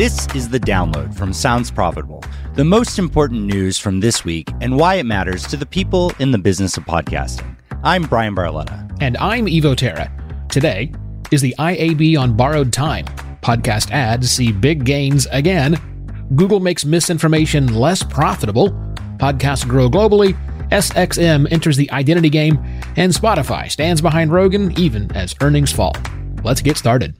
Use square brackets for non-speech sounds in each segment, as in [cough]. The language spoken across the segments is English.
This is the download from Sounds Profitable, the most important news from this week and why it matters to the people in the business of podcasting. I'm Bryan Barletta. And I'm Evo Terra. Today is the IAB on borrowed time. Podcast ads see big gains again. Google makes misinformation less profitable. Podcasts grow globally. SXM enters the identity game. And Spotify stands behind Rogan even as earnings fall. Let's get started.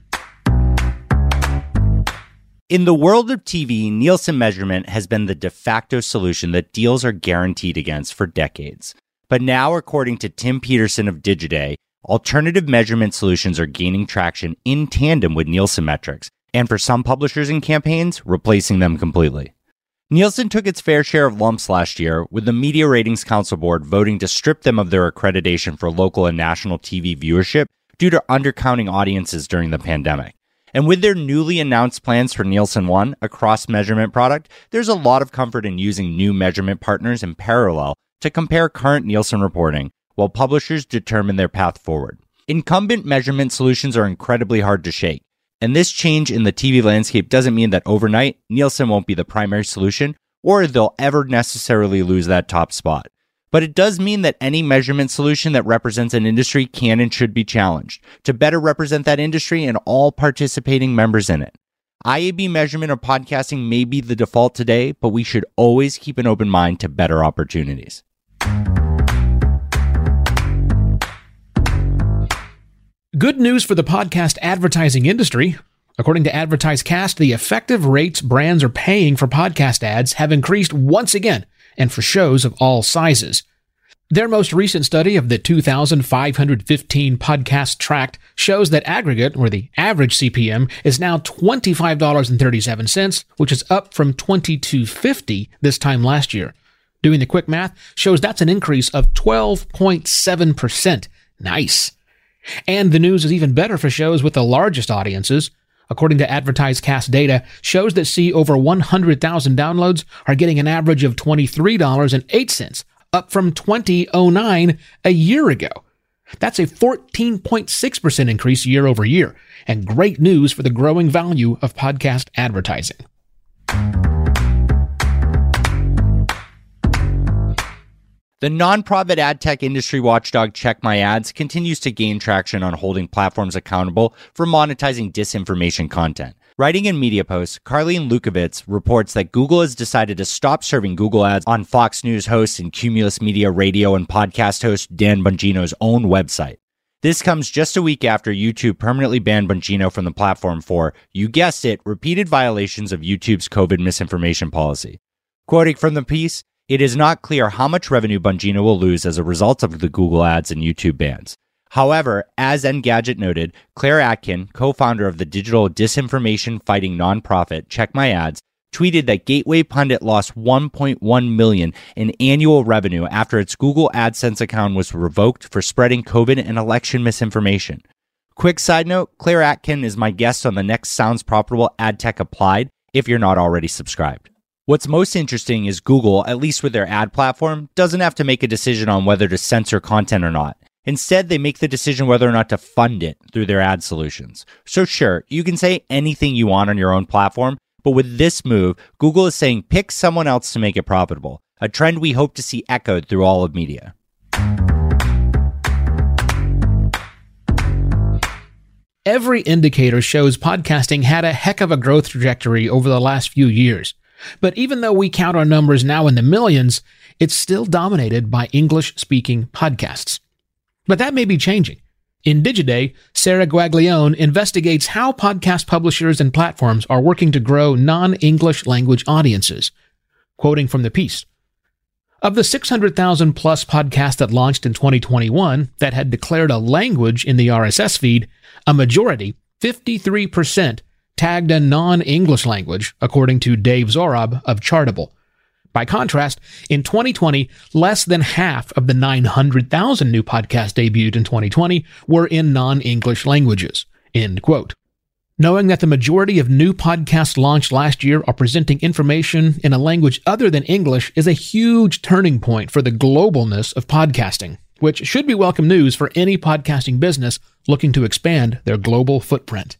In the world of TV, Nielsen measurement has been the de facto solution that deals are guaranteed against for decades. But now, according to Tim Peterson of Digiday, alternative measurement solutions are gaining traction in tandem with Nielsen metrics, and for some publishers and campaigns, replacing them completely. Nielsen took its fair share of lumps last year, with the Media Ratings Council Board voting to strip them of their accreditation for local and national TV viewership due to undercounting audiences during the pandemic. And with their newly announced plans for Nielsen One, a cross measurement product, there's a lot of comfort in using new measurement partners in parallel to compare current Nielsen reporting while publishers determine their path forward. Incumbent measurement solutions are incredibly hard to shake. And this change in the TV landscape doesn't mean that overnight Nielsen won't be the primary solution or they'll ever necessarily lose that top spot. But it does mean that any measurement solution that represents an industry can and should be challenged to better represent that industry and all participating members in it. IAB measurement or podcasting may be the default today, but we should always keep an open mind to better opportunities. Good news for the podcast advertising industry. According to AdvertiseCast, the effective rates brands are paying for podcast ads have increased once again and for shows of all sizes. Their most recent study of the 2,515 podcasts tracked shows that aggregate, or the average CPM, is now $25.37, which is up from $22.50 this time last year. Doing the quick math shows that's an increase of 12.7%. Nice. And the news is even better for shows with the largest audiences according to AdvertiseCast data, shows that see over 100,000 downloads are getting an average of $23.08, up from 2009 a year ago. That's a 14.6% increase year over year, and great news for the growing value of podcast advertising. The nonprofit ad tech industry watchdog Check My Ads continues to gain traction on holding platforms accountable for monetizing disinformation content. Writing in Media Post, Karlene Lukovitz reports that Google has decided to stop serving Google ads on Fox News host and Cumulus Media radio and podcast host Dan Bongino's own website. This comes just a week after YouTube permanently banned Bongino from the platform for, you guessed it, repeated violations of YouTube's COVID misinformation policy. Quoting from the piece, it is not clear how much revenue Bongino will lose as a result of the Google ads and YouTube bans. However, as Engadget noted, Claire Atkin, co-founder of the digital disinformation fighting nonprofit Check My Ads, tweeted that Gateway Pundit lost 1.1 million in annual revenue after its Google AdSense account was revoked for spreading COVID and election misinformation. Quick side note, Claire Atkin is my guest on the next Sounds Profitable Ad Tech Applied if you're not already subscribed. What's most interesting is Google, at least with their ad platform, doesn't have to make a decision on whether to censor content or not. Instead, they make the decision whether or not to fund it through their ad solutions. So sure, you can say anything you want on your own platform, but with this move, Google is saying pick someone else to make it profitable, a trend we hope to see echoed through all of media. Every indicator shows podcasting had a heck of a growth trajectory over the last few years. But even though we count our numbers now in the millions, it's still dominated by English speaking podcasts. But that may be changing. In Digiday, Sara Guaglione investigates how podcast publishers and platforms are working to grow non English language audiences. Quoting from the piece Of the 600,000 plus podcasts that launched in 2021 that had declared a language in the RSS feed, a majority, 53%, tagged a non English language, according to Dave Zohrob of Chartable. By contrast, in 2020, less than half of the 900,000 new podcasts debuted in 2020 were in non English languages. End quote. Knowing that the majority of new podcasts launched last year are presenting information in a language other than English is a huge turning point for the globalness of podcasting, which should be welcome news for any podcasting business looking to expand their global footprint.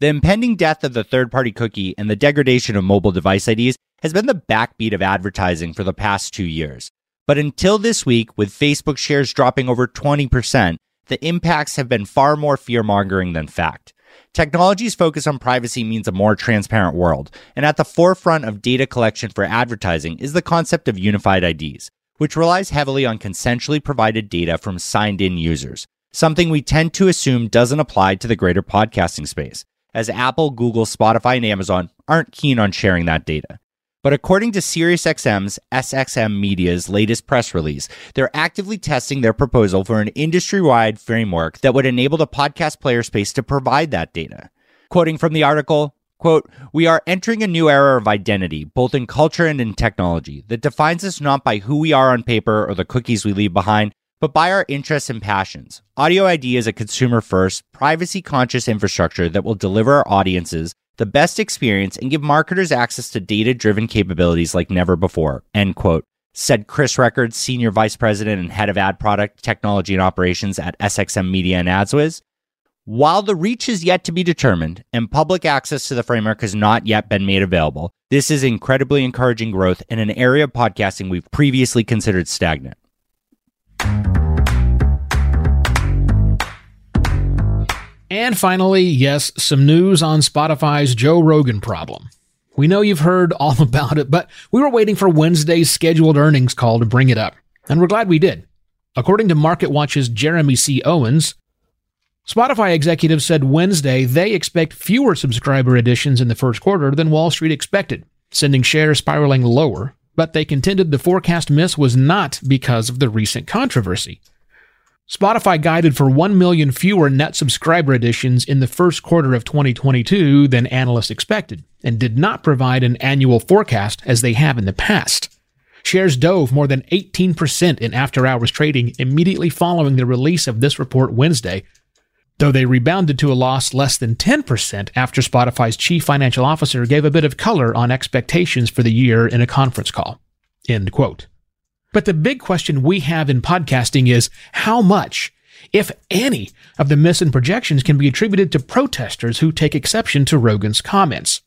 The impending death of the third party cookie and the degradation of mobile device IDs has been the backbeat of advertising for the past two years. But until this week, with Facebook shares dropping over 20%, the impacts have been far more fear mongering than fact. Technology's focus on privacy means a more transparent world, and at the forefront of data collection for advertising is the concept of unified IDs, which relies heavily on consensually provided data from signed in users, something we tend to assume doesn't apply to the greater podcasting space as Apple, Google, Spotify, and Amazon aren't keen on sharing that data. But according to SiriusXM's SXM Media's latest press release, they're actively testing their proposal for an industry wide framework that would enable the podcast player space to provide that data. Quoting from the article, quote, We are entering a new era of identity, both in culture and in technology, that defines us not by who we are on paper or the cookies we leave behind, but by our interests and passions. Audio ID is a consumer first, privacy conscious infrastructure that will deliver our audiences the best experience and give marketers access to data driven capabilities like never before. End quote. Said Chris Records, Senior Vice President and Head of Ad Product, Technology and Operations at SXM Media and AdsWizz. While the reach is yet to be determined and public access to the framework has not yet been made available, this is incredibly encouraging growth in an area of podcasting we've previously considered stagnant. And finally, yes, some news on Spotify's Joe Rogan problem. We know you've heard [laughs] all about it, but we were waiting for Wednesday's scheduled earnings call to bring it up, and we're glad we did. According to MarketWatch's Jeremy C. Owens, Spotify executives said Wednesday they expect fewer subscriber additions in the first quarter than Wall Street expected, sending shares spiraling lower, but they contended the forecast miss was not because of the recent controversy. Spotify guided for 1 million fewer net subscriber additions in the first quarter of 2022 than analysts expected, and did not provide an annual forecast as they have in the past. Shares dove more than 18% in after hours trading immediately following the release of this report Wednesday, though they rebounded to a loss less than 10% after Spotify's chief financial officer gave a bit of color on expectations for the year in a conference call. End quote. But the big question we have in podcasting is how much, if any, of the miss and projections can be attributed to protesters who take exception to Rogan's comments.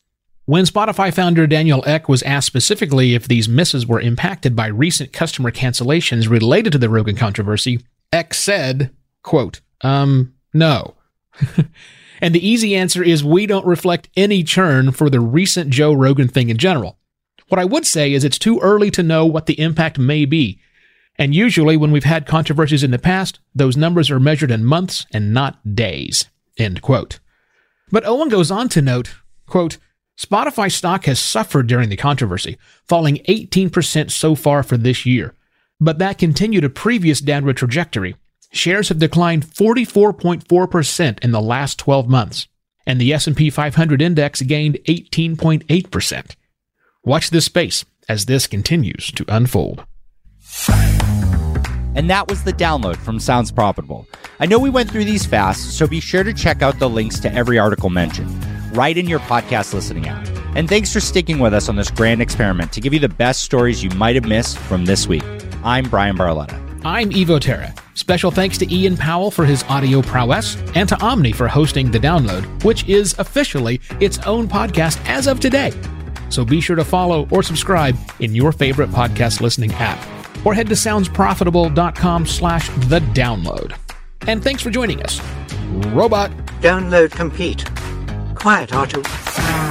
When Spotify founder Daniel Ek was asked specifically if these misses were impacted by recent customer cancellations related to the Rogan controversy, Ek said, quote, um, no. [laughs] and the easy answer is we don't reflect any churn for the recent Joe Rogan thing in general. What I would say is it's too early to know what the impact may be. And usually, when we've had controversies in the past, those numbers are measured in months and not days. End quote. But Owen goes on to note, quote, Spotify stock has suffered during the controversy, falling 18% so far for this year. But that continued a previous downward trajectory. Shares have declined 44.4% in the last 12 months, and the S&P 500 index gained 18.8%. Watch this space as this continues to unfold. And that was the download from Sounds Profitable. I know we went through these fast, so be sure to check out the links to every article mentioned right in your podcast listening app. And thanks for sticking with us on this grand experiment to give you the best stories you might have missed from this week. I'm Bryan Barletta. I'm Evo Terra. Special thanks to Ian Powell for his audio prowess and to Omny for hosting the download, which is officially its own podcast as of today. So be sure to follow or subscribe in your favorite podcast listening app. Or head to soundsprofitable.com slash the download. And thanks for joining us. Robot. Download complete. Quiet, R2.